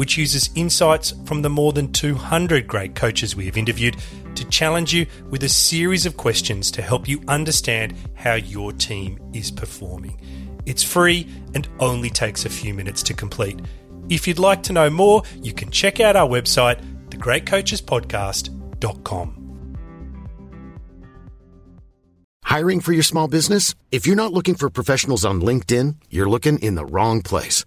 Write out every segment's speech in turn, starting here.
which uses insights from the more than 200 great coaches we have interviewed to challenge you with a series of questions to help you understand how your team is performing. It's free and only takes a few minutes to complete. If you'd like to know more, you can check out our website, thegreatcoachespodcast.com. Hiring for your small business? If you're not looking for professionals on LinkedIn, you're looking in the wrong place.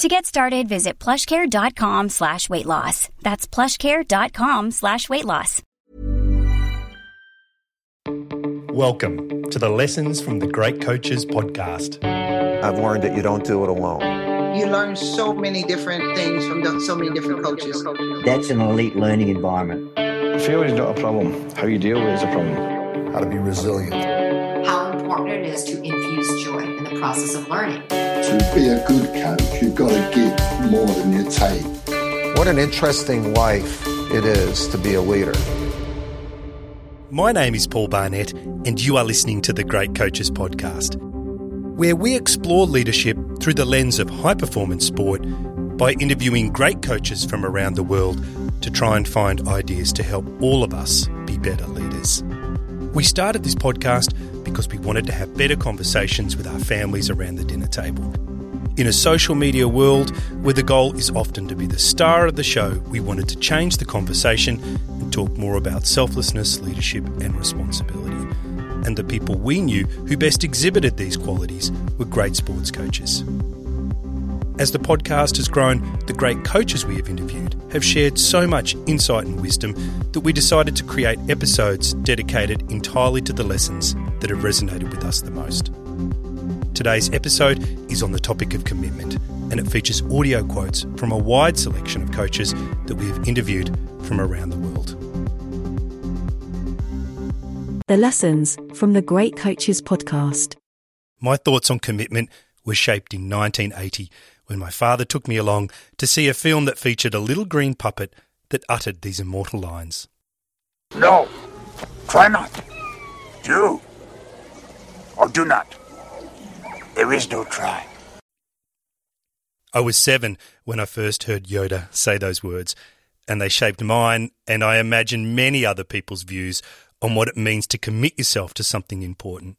To get started, visit plushcare.com slash weight loss. That's plushcare.com slash weight loss. Welcome to the Lessons from the Great Coaches podcast. I've learned that you don't do it alone. You learn so many different things from the, so many different coaches. That's an elite learning environment. Failure is not a problem. How you deal with it is a problem. How to be resilient. How important it is to infuse joy in the process of learning. To be a good coach, you've got to give more than you take. What an interesting life it is to be a leader. My name is Paul Barnett, and you are listening to the Great Coaches Podcast, where we explore leadership through the lens of high performance sport by interviewing great coaches from around the world to try and find ideas to help all of us be better leaders. We started this podcast because we wanted to have better conversations with our families around the dinner table. In a social media world where the goal is often to be the star of the show, we wanted to change the conversation and talk more about selflessness, leadership, and responsibility. And the people we knew who best exhibited these qualities were great sports coaches. As the podcast has grown, the great coaches we have interviewed have shared so much insight and wisdom that we decided to create episodes dedicated entirely to the lessons that have resonated with us the most. Today's episode is on the topic of commitment, and it features audio quotes from a wide selection of coaches that we have interviewed from around the world. The lessons from the Great Coaches podcast. My thoughts on commitment were shaped in 1980 when my father took me along to see a film that featured a little green puppet that uttered these immortal lines. No, try not. Do or do not. There is no try. I was seven when I first heard Yoda say those words, and they shaped mine and I imagine many other people's views on what it means to commit yourself to something important.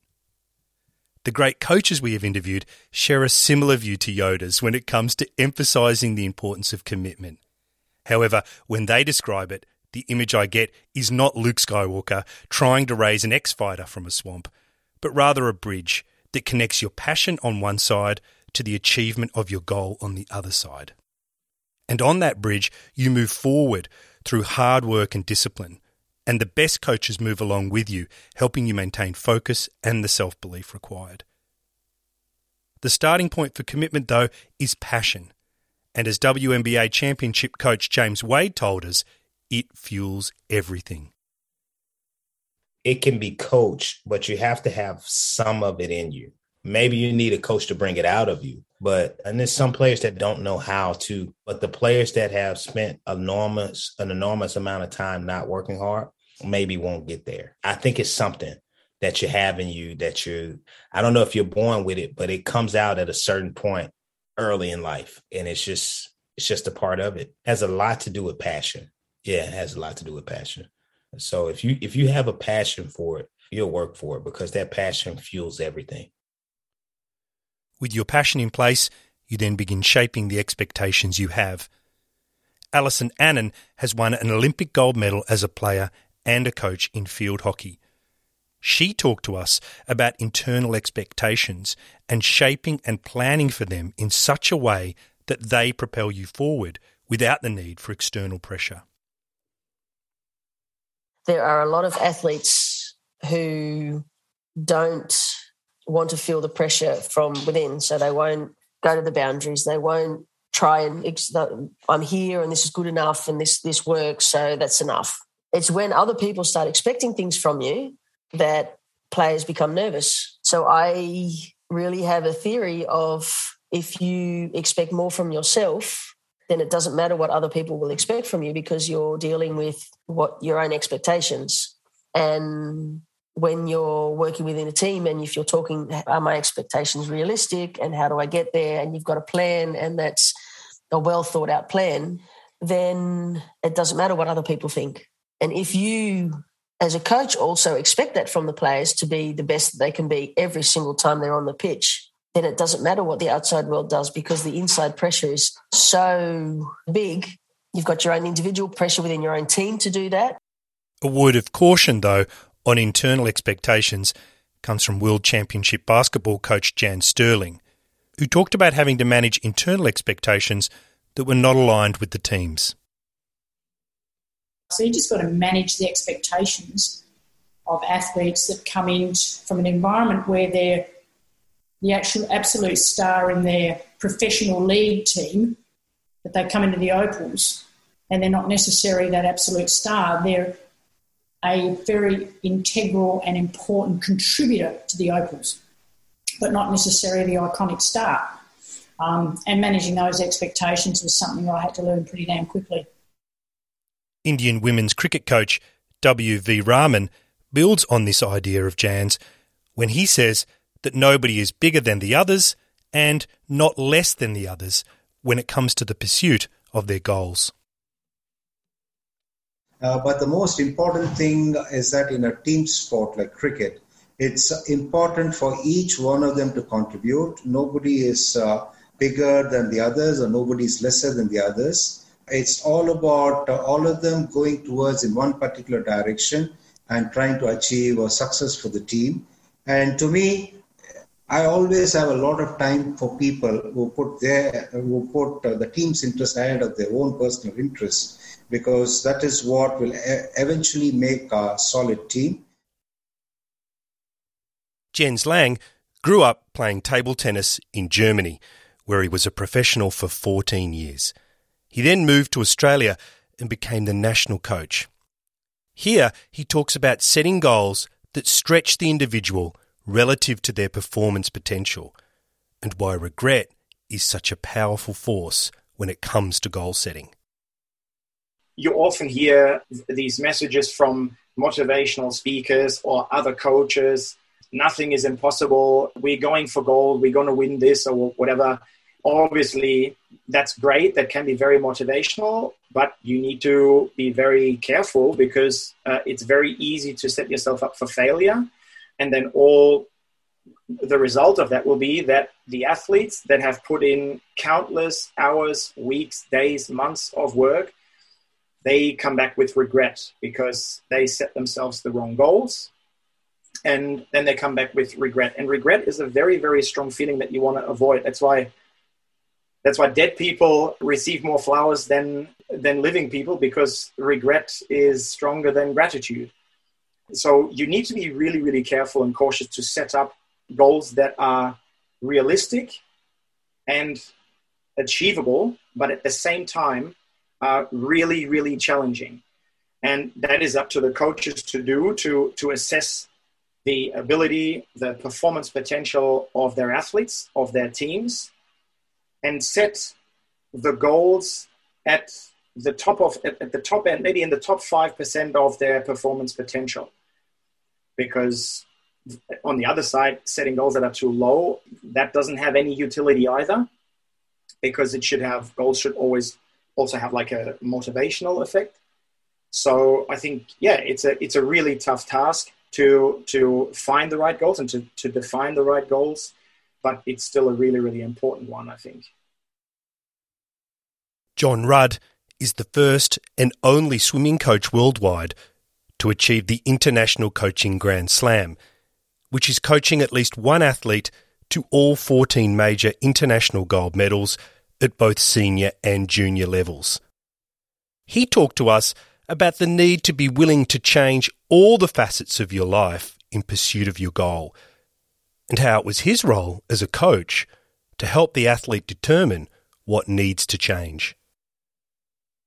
The great coaches we have interviewed share a similar view to Yoda's when it comes to emphasizing the importance of commitment. However, when they describe it, the image I get is not Luke Skywalker trying to raise an X fighter from a swamp, but rather a bridge that connects your passion on one side to the achievement of your goal on the other side. And on that bridge, you move forward through hard work and discipline, and the best coaches move along with you, helping you maintain focus and the self belief required. The starting point for commitment, though, is passion. And as WNBA championship coach James Wade told us, it fuels everything. It can be coached, but you have to have some of it in you. Maybe you need a coach to bring it out of you. But and there's some players that don't know how to, but the players that have spent enormous an enormous amount of time not working hard maybe won't get there. I think it's something that you have in you that you I don't know if you're born with it, but it comes out at a certain point early in life. And it's just it's just a part of it. has a lot to do with passion. Yeah, it has a lot to do with passion. So if you if you have a passion for it, you'll work for it because that passion fuels everything. With your passion in place, you then begin shaping the expectations you have. Alison Annan has won an Olympic gold medal as a player and a coach in field hockey. She talked to us about internal expectations and shaping and planning for them in such a way that they propel you forward without the need for external pressure. There are a lot of athletes who don't want to feel the pressure from within, so they won't go to the boundaries. They won't try and I'm here and this is good enough and this this works, so that's enough. It's when other people start expecting things from you that players become nervous. So I really have a theory of if you expect more from yourself, then it doesn't matter what other people will expect from you because you're dealing with what your own expectations. And when you're working within a team and if you're talking, are my expectations realistic and how do I get there? And you've got a plan and that's a well thought out plan, then it doesn't matter what other people think. And if you, as a coach, also expect that from the players to be the best that they can be every single time they're on the pitch, then it doesn't matter what the outside world does because the inside pressure is so big. You've got your own individual pressure within your own team to do that. A word of caution, though, on internal expectations comes from World Championship basketball coach Jan Stirling, who talked about having to manage internal expectations that were not aligned with the team's. So you just got to manage the expectations of athletes that come in from an environment where they're the actual absolute star in their professional league team, that they come into the Opals and they're not necessarily that absolute star. They're a very integral and important contributor to the Opals, but not necessarily the iconic star. Um, and managing those expectations was something I had to learn pretty damn quickly. Indian women's cricket coach W.V. Raman builds on this idea of Jan's when he says that nobody is bigger than the others and not less than the others when it comes to the pursuit of their goals. Uh, but the most important thing is that in a team sport like cricket, it's important for each one of them to contribute. Nobody is uh, bigger than the others, or nobody is lesser than the others. It's all about uh, all of them going towards in one particular direction and trying to achieve a success for the team. And to me, I always have a lot of time for people who put their who put uh, the team's interest ahead of their own personal interests because that is what will eventually make a solid team. Jens Lang grew up playing table tennis in Germany, where he was a professional for 14 years. He then moved to Australia and became the national coach. Here, he talks about setting goals that stretch the individual relative to their performance potential, and why regret is such a powerful force when it comes to goal setting. You often hear these messages from motivational speakers or other coaches nothing is impossible, we're going for gold, we're going to win this or whatever. Obviously, that's great, that can be very motivational, but you need to be very careful because uh, it's very easy to set yourself up for failure and then all the result of that will be that the athletes that have put in countless hours, weeks, days, months of work, they come back with regret because they set themselves the wrong goals. And then they come back with regret. And regret is a very, very strong feeling that you want to avoid. That's why that's why dead people receive more flowers than than living people because regret is stronger than gratitude. So you need to be really, really careful and cautious to set up goals that are realistic and achievable, but at the same time are really, really challenging. And that is up to the coaches to do to, to assess the ability, the performance potential of their athletes, of their teams, and set the goals at the top of at, at the top end, maybe in the top five percent of their performance potential because on the other side, setting goals that are too low, that doesn't have any utility either because it should have goals should always also have like a motivational effect. So I think, yeah, it's a it's a really tough task to to find the right goals and to, to define the right goals, but it's still a really, really important one, I think. Jon Rudd is the first and only swimming coach worldwide to achieve the International Coaching Grand Slam, which is coaching at least one athlete to all 14 major international gold medals at both senior and junior levels. He talked to us about the need to be willing to change all the facets of your life in pursuit of your goal, and how it was his role as a coach to help the athlete determine what needs to change.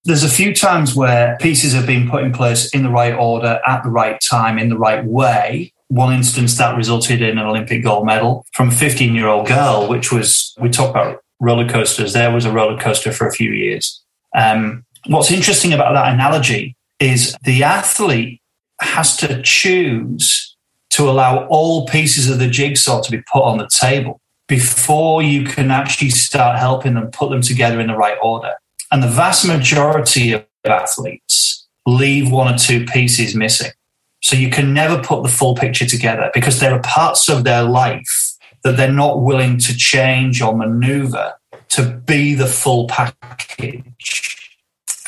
There's a few times where pieces have been put in place in the right order, at the right time, in the right way. One instance that resulted in an Olympic gold medal from a 15 year old girl, which was, we talk about roller coasters. There was a roller coaster for a few years. Um, what's interesting about that analogy is the athlete has to choose to allow all pieces of the jigsaw to be put on the table before you can actually start helping them put them together in the right order. And the vast majority of athletes leave one or two pieces missing. So you can never put the full picture together because there are parts of their life that they're not willing to change or maneuver to be the full package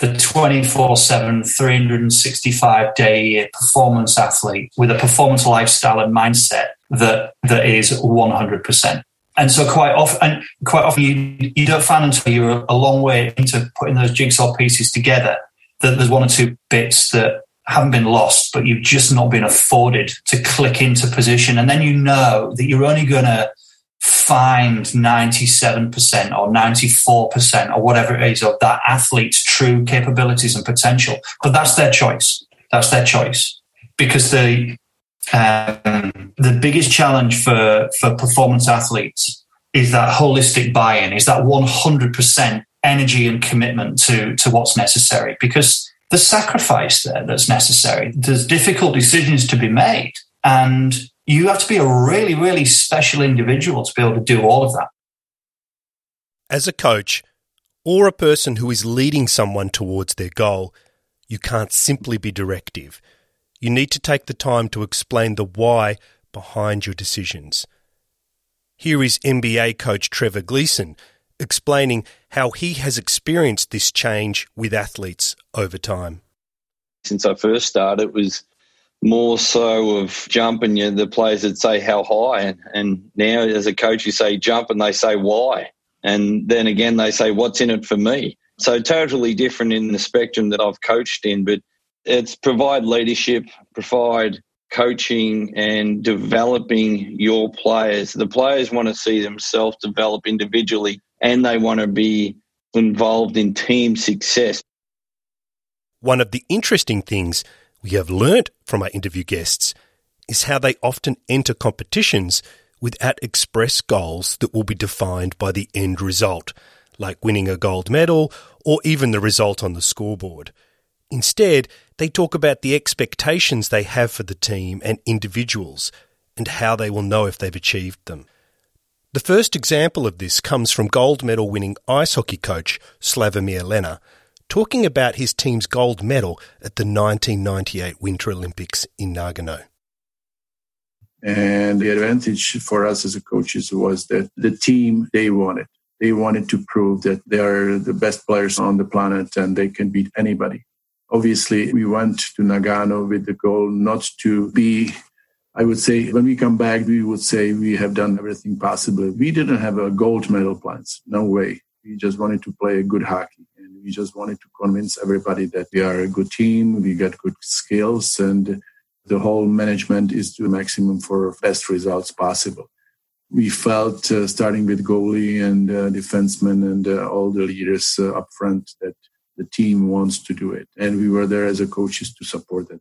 the 24 7, 365 day performance athlete with a performance lifestyle and mindset that, that is 100%. And so quite often, quite often you, you don't find until you're a long way into putting those jigsaw pieces together that there's one or two bits that haven't been lost, but you've just not been afforded to click into position. And then you know that you're only going to find 97% or 94% or whatever it is of that athlete's true capabilities and potential. But that's their choice. That's their choice. Because the um, the biggest challenge for, for performance athletes is that holistic buy-in, is that 100% energy and commitment to, to what's necessary. Because the sacrifice there that's necessary. There's difficult decisions to be made. And you have to be a really, really special individual to be able to do all of that. As a coach, or a person who is leading someone towards their goal, you can't simply be directive. You need to take the time to explain the why behind your decisions. Here is NBA coach Trevor Gleeson explaining how he has experienced this change with athletes over time. Since I first started, it was more so of jumping you the players that say how high and, and now as a coach you say jump and they say why and then again they say what's in it for me. So totally different in the spectrum that i've coached in but it's provide leadership provide coaching and developing your players. The players want to see themselves develop individually and they want to be involved in team success. One of the interesting things we have learnt from our interview guests is how they often enter competitions without express goals that will be defined by the end result, like winning a gold medal or even the result on the scoreboard. Instead, they talk about the expectations they have for the team and individuals and how they will know if they've achieved them. The first example of this comes from gold medal winning ice hockey coach Slavomir Lener, talking about his team's gold medal at the 1998 Winter Olympics in Nagano. And the advantage for us as coaches was that the team, they wanted. They wanted to prove that they are the best players on the planet and they can beat anybody. Obviously, we went to Nagano with the goal not to be I would say when we come back, we would say we have done everything possible. We didn't have a gold medal plans. No way. We just wanted to play a good hockey. We just wanted to convince everybody that we are a good team, we got good skills, and the whole management is to the maximum for best results possible. We felt, uh, starting with goalie and uh, defensemen and uh, all the leaders uh, up front, that the team wants to do it. And we were there as a coaches to support it.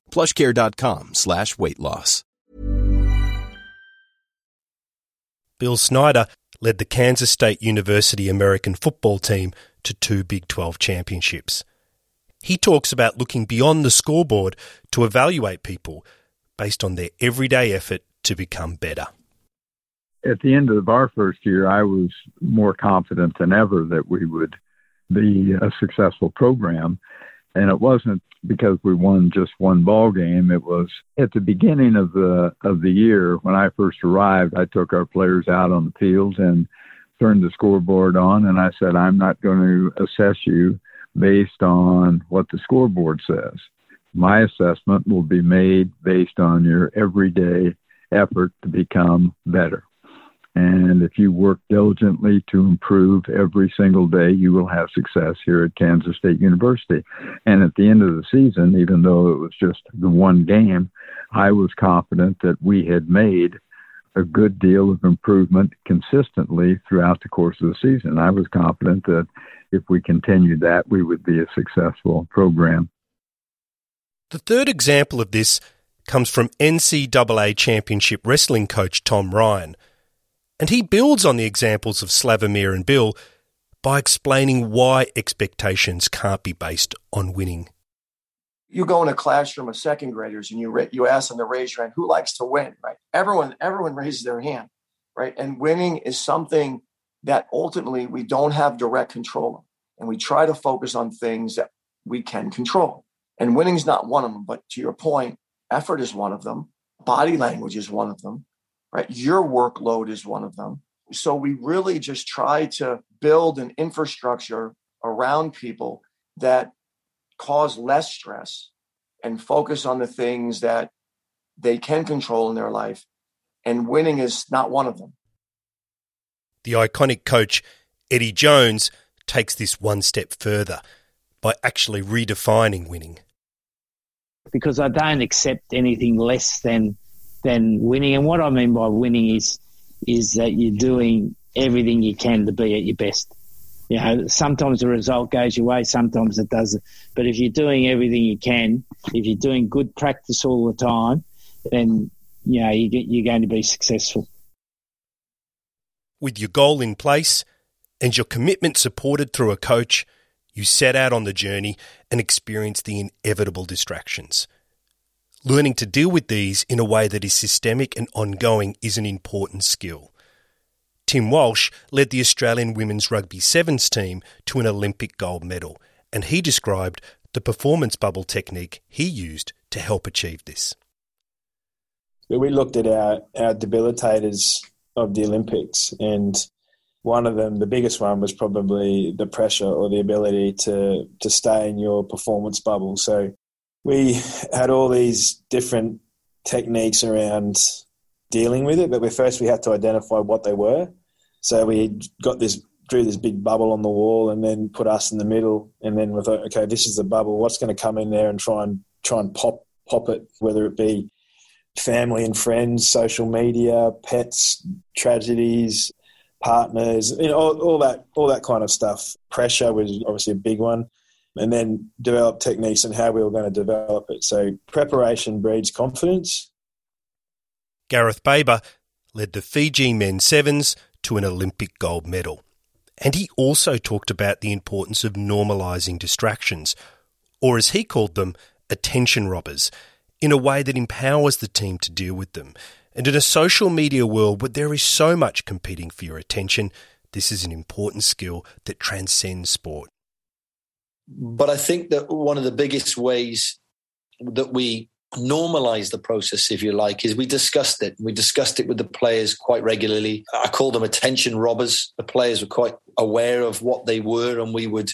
Plushcare.com slash weight loss. Bill Snyder led the Kansas State University American football team to two Big 12 championships. He talks about looking beyond the scoreboard to evaluate people based on their everyday effort to become better. At the end of our first year, I was more confident than ever that we would be a successful program. And it wasn't because we won just one ball game. It was at the beginning of the of the year when I first arrived. I took our players out on the field and turned the scoreboard on, and I said, "I'm not going to assess you based on what the scoreboard says. My assessment will be made based on your everyday effort to become better." And if you work diligently to improve every single day, you will have success here at Kansas State University. And at the end of the season, even though it was just the one game, I was confident that we had made a good deal of improvement consistently throughout the course of the season. I was confident that if we continued that, we would be a successful program. The third example of this comes from NCAA Championship Wrestling coach Tom Ryan – and he builds on the examples of Slavomir and Bill by explaining why expectations can't be based on winning. You go in a classroom of second graders and you you ask them to raise your hand. Who likes to win? Right? Everyone everyone raises their hand, right? And winning is something that ultimately we don't have direct control of, and we try to focus on things that we can control. And winning is not one of them. But to your point, effort is one of them. Body language is one of them right? Your workload is one of them. So we really just try to build an infrastructure around people that cause less stress and focus on the things that they can control in their life. And winning is not one of them. The iconic coach, Eddie Jones, takes this one step further by actually redefining winning. Because I don't accept anything less than than winning. And what I mean by winning is is that you're doing everything you can to be at your best. You know, sometimes the result goes your way, sometimes it doesn't. But if you're doing everything you can, if you're doing good practice all the time, then you know you you're going to be successful. With your goal in place and your commitment supported through a coach, you set out on the journey and experience the inevitable distractions. Learning to deal with these in a way that is systemic and ongoing is an important skill. Tim Walsh led the Australian women's rugby sevens team to an Olympic gold medal, and he described the performance bubble technique he used to help achieve this. We looked at our, our debilitators of the Olympics, and one of them, the biggest one, was probably the pressure or the ability to to stay in your performance bubble. So we had all these different techniques around dealing with it, but we first we had to identify what they were. So we got this drew this big bubble on the wall and then put us in the middle and then we thought, okay, this is the bubble. What's going to come in there and try and try and pop pop it, whether it be family and friends, social media, pets, tragedies, partners, you know, all, all that all that kind of stuff. Pressure was obviously a big one and then develop techniques and how we were going to develop it. So preparation breeds confidence. Gareth Baber led the Fiji men's sevens to an Olympic gold medal. And he also talked about the importance of normalising distractions, or as he called them, attention robbers, in a way that empowers the team to deal with them. And in a social media world where there is so much competing for your attention, this is an important skill that transcends sport. But I think that one of the biggest ways that we normalize the process, if you like, is we discussed it. We discussed it with the players quite regularly. I call them attention robbers. The players were quite aware of what they were, and we would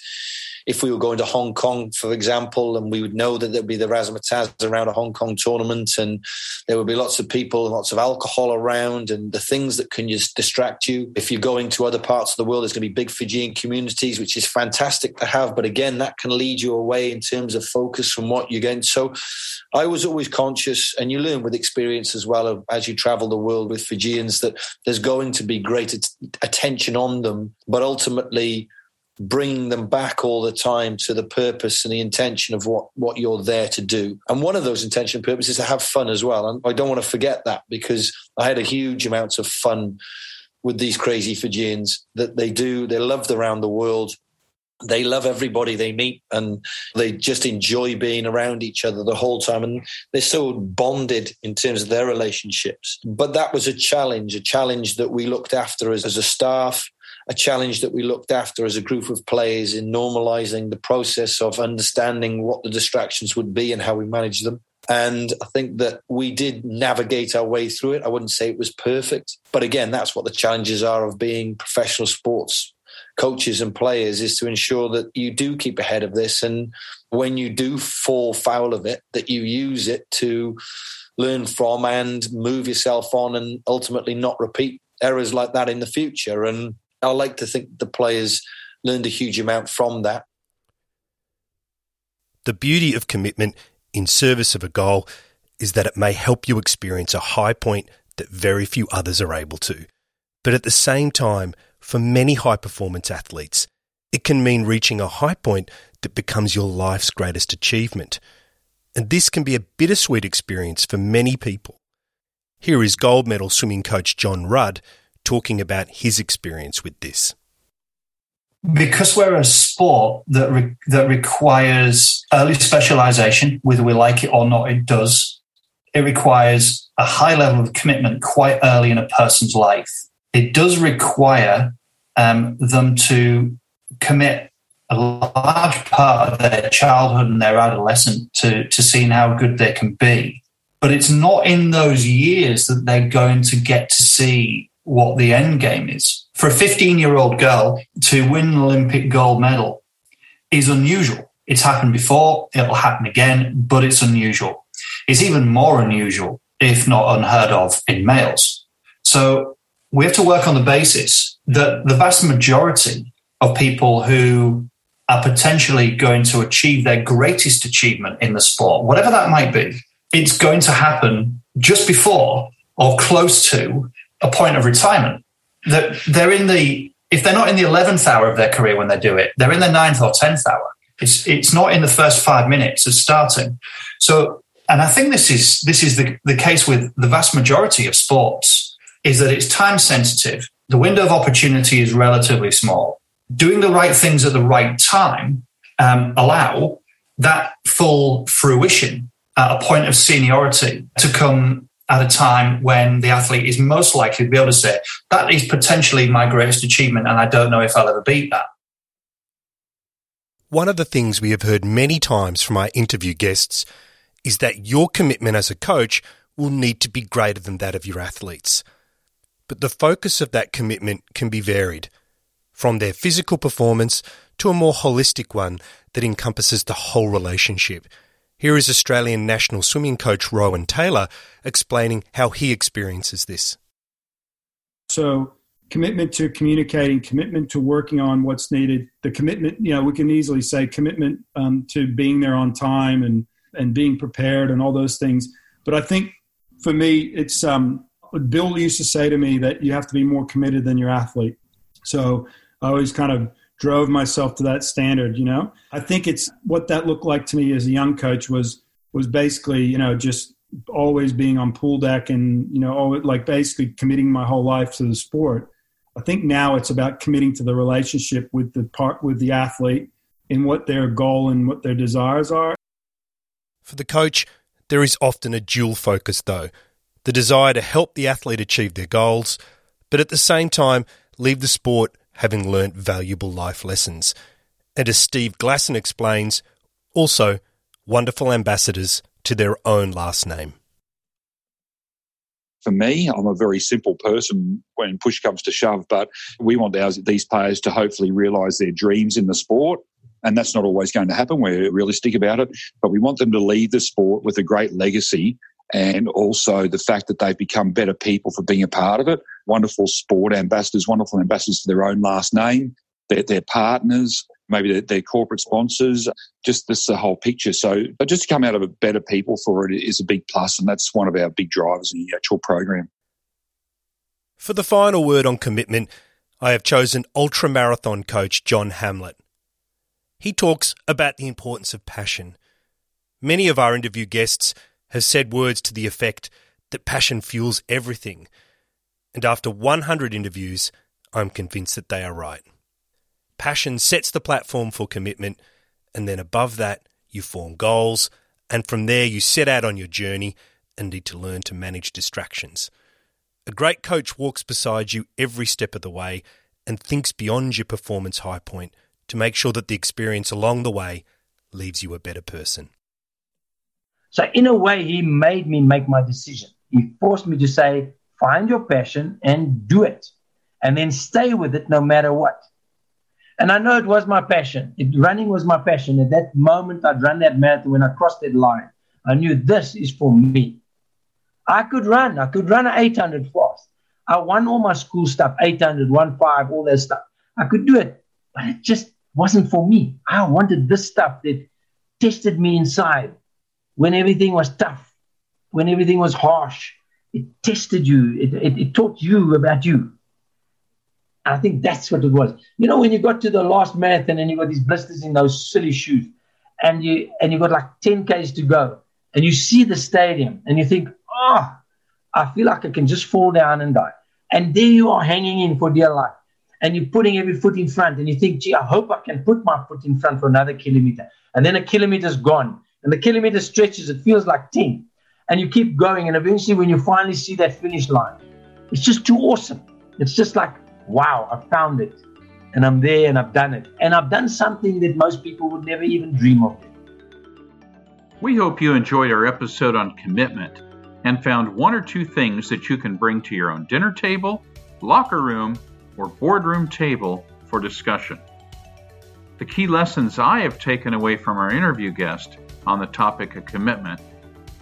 if we were going to Hong Kong, for example, and we would know that there'd be the razzmatazz around a Hong Kong tournament and there would be lots of people and lots of alcohol around and the things that can just distract you. If you're going to other parts of the world, there's going to be big Fijian communities, which is fantastic to have. But again, that can lead you away in terms of focus from what you're getting. So I was always conscious, and you learn with experience as well of, as you travel the world with Fijians that there's going to be great attention on them, but ultimately bringing them back all the time to the purpose and the intention of what, what you're there to do. And one of those intention purposes is to have fun as well. And I don't want to forget that because I had a huge amount of fun with these crazy Fijians that they do. They love around the world. They love everybody they meet and they just enjoy being around each other the whole time. And they're so bonded in terms of their relationships. But that was a challenge, a challenge that we looked after as, as a staff a challenge that we looked after as a group of players in normalizing the process of understanding what the distractions would be and how we manage them. And I think that we did navigate our way through it. I wouldn't say it was perfect, but again, that's what the challenges are of being professional sports coaches and players is to ensure that you do keep ahead of this. And when you do fall foul of it, that you use it to learn from and move yourself on and ultimately not repeat errors like that in the future. And I like to think the players learned a huge amount from that. The beauty of commitment in service of a goal is that it may help you experience a high point that very few others are able to. But at the same time, for many high performance athletes, it can mean reaching a high point that becomes your life's greatest achievement. And this can be a bittersweet experience for many people. Here is gold medal swimming coach Jon Rudd talking about his experience with this. Because we're a sport that re- that requires early specialization, whether we like it or not, it does. It requires a high level of commitment quite early in a person's life. It does require um, them to commit a large part of their childhood and their adolescence to, to seeing how good they can be. But it's not in those years that they're going to get to see what the end game is. For a 15 year old girl to win an Olympic gold medal is unusual. It's happened before, it'll happen again, but it's unusual. It's even more unusual, if not unheard of, in males. So we have to work on the basis that the vast majority of people who are potentially going to achieve their greatest achievement in the sport, whatever that might be, it's going to happen just before or close to a point of retirement. That they're in the if they're not in the eleventh hour of their career when they do it, they're in the ninth or tenth hour. It's it's not in the first five minutes of starting. So, and I think this is this is the, the case with the vast majority of sports is that it's time sensitive. The window of opportunity is relatively small. Doing the right things at the right time um, allow that full fruition at a point of seniority to come at a time when the athlete is most likely to be able to say, that is potentially my greatest achievement, and I don't know if I'll ever beat that. One of the things we have heard many times from our interview guests is that your commitment as a coach will need to be greater than that of your athletes. But the focus of that commitment can be varied, from their physical performance to a more holistic one that encompasses the whole relationship – here is Australian national swimming coach Rohan Taylor explaining how he experiences this. So, commitment to communicating, commitment to working on what's needed, the commitment, you know, we can easily say commitment um, to being there on time and, and being prepared and all those things. But I think for me, it's um, Bill used to say to me that you have to be more committed than your athlete. So, I always kind of drove myself to that standard, you know. I think it's what that looked like to me as a young coach was was basically, you know, just always being on pool deck and, you know, always, like basically committing my whole life to the sport. I think now it's about committing to the relationship with the part with the athlete and what their goal and what their desires are. For the coach, there is often a dual focus though. The desire to help the athlete achieve their goals, but at the same time leave the sport having learnt valuable life lessons. And as Steve Glasson explains, also wonderful ambassadors to their own last name. For me, I'm a very simple person when push comes to shove, but we want these players to hopefully realise their dreams in the sport And that's not always going to happen. We're realistic about it. But we want them to leave the sport with a great legacy and also the fact that they've become better people for being a part of it. Wonderful sport ambassadors, wonderful ambassadors for their own last name, their, their partners, maybe their, their corporate sponsors, just this the whole picture. So just to come out of a better people for it is a big plus, and that's one of our big drivers in the actual program. For the final word on commitment, I have chosen ultramarathon coach John Hamlet. He talks about the importance of passion. Many of our interview guests have said words to the effect that passion fuels everything. And after 100 interviews, I'm convinced that they are right. Passion sets the platform for commitment, and then above that, you form goals, and from there, you set out on your journey and need to learn to manage distractions. A great coach walks beside you every step of the way and thinks beyond your performance high point to make sure that the experience along the way leaves you a better person. So, in a way, he made me make my decision. He forced me to say, find your passion and do it, and then stay with it no matter what. And I know it was my passion. It, running was my passion. At that moment, I'd run that marathon when I crossed that line. I knew this is for me. I could run. I could run an 800 fast. I won all my school stuff 800, 1 5, all that stuff. I could do it, but it just wasn't for me. I wanted this stuff that tested me inside when everything was tough, when everything was harsh. It tested you, it, it, it taught you about you. I think that's what it was. You know, when you got to the last marathon and you got these blisters in those silly shoes, and you and you got like 10 k's to go, and you see the stadium, and you think, oh, I feel like I can just fall down and die. And there you are hanging in for dear life. And you're putting every foot in front. And you think, gee, I hope I can put my foot in front for another kilometer. And then a kilometer's gone. And the kilometer stretches, it feels like 10. And you keep going. And eventually, when you finally see that finish line, it's just too awesome. It's just like, wow, I found it. And I'm there and I've done it. And I've done something that most people would never even dream of. We hope you enjoyed our episode on commitment and found one or two things that you can bring to your own dinner table, locker room, or boardroom table for discussion. The key lessons I have taken away from our interview guest on the topic of commitment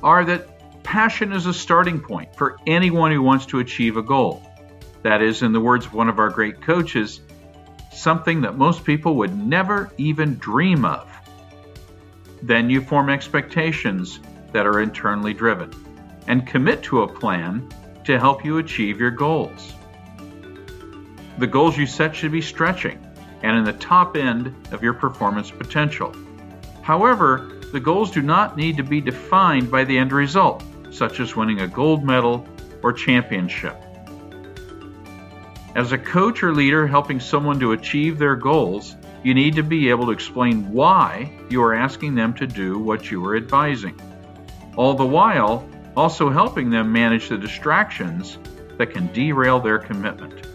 are that passion is a starting point for anyone who wants to achieve a goal. That is, in the words of one of our great coaches, something that most people would never even dream of. Then you form expectations that are internally driven and commit to a plan to help you achieve your goals. The goals you set should be stretching and in the top end of your performance potential. However, the goals do not need to be defined by the end result, such as winning a gold medal or championship. As a coach or leader helping someone to achieve their goals, you need to be able to explain why you are asking them to do what you are advising. All the while, also helping them manage the distractions that can derail their commitment.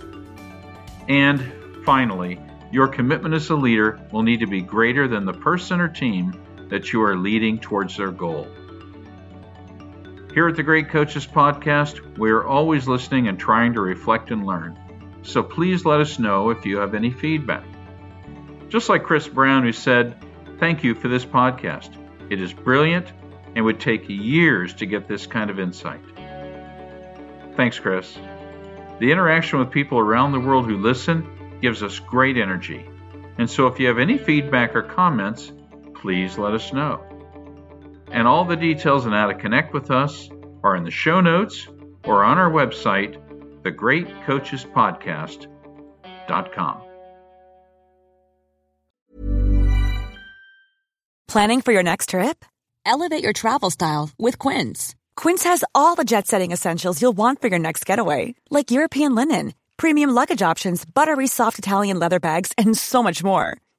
And finally, your commitment as a leader will need to be greater than the person or team that you are leading towards their goal. Here at the Great Coaches Podcast, we are always listening and trying to reflect and learn. So please let us know if you have any feedback. Just like Chris Brown, who said, Thank you for this podcast. It is brilliant and would take years to get this kind of insight. Thanks, Chris. The interaction with people around the world who listen gives us great energy. And so if you have any feedback or comments, please let us know. And all the details on how to connect with us are in the show notes or on our website, thegreatcoachespodcast.com. Planning for your next trip? Elevate your travel style with Quince. Quince has all the jet setting essentials you'll want for your next getaway, like European linen, premium luggage options, buttery soft Italian leather bags, and so much more.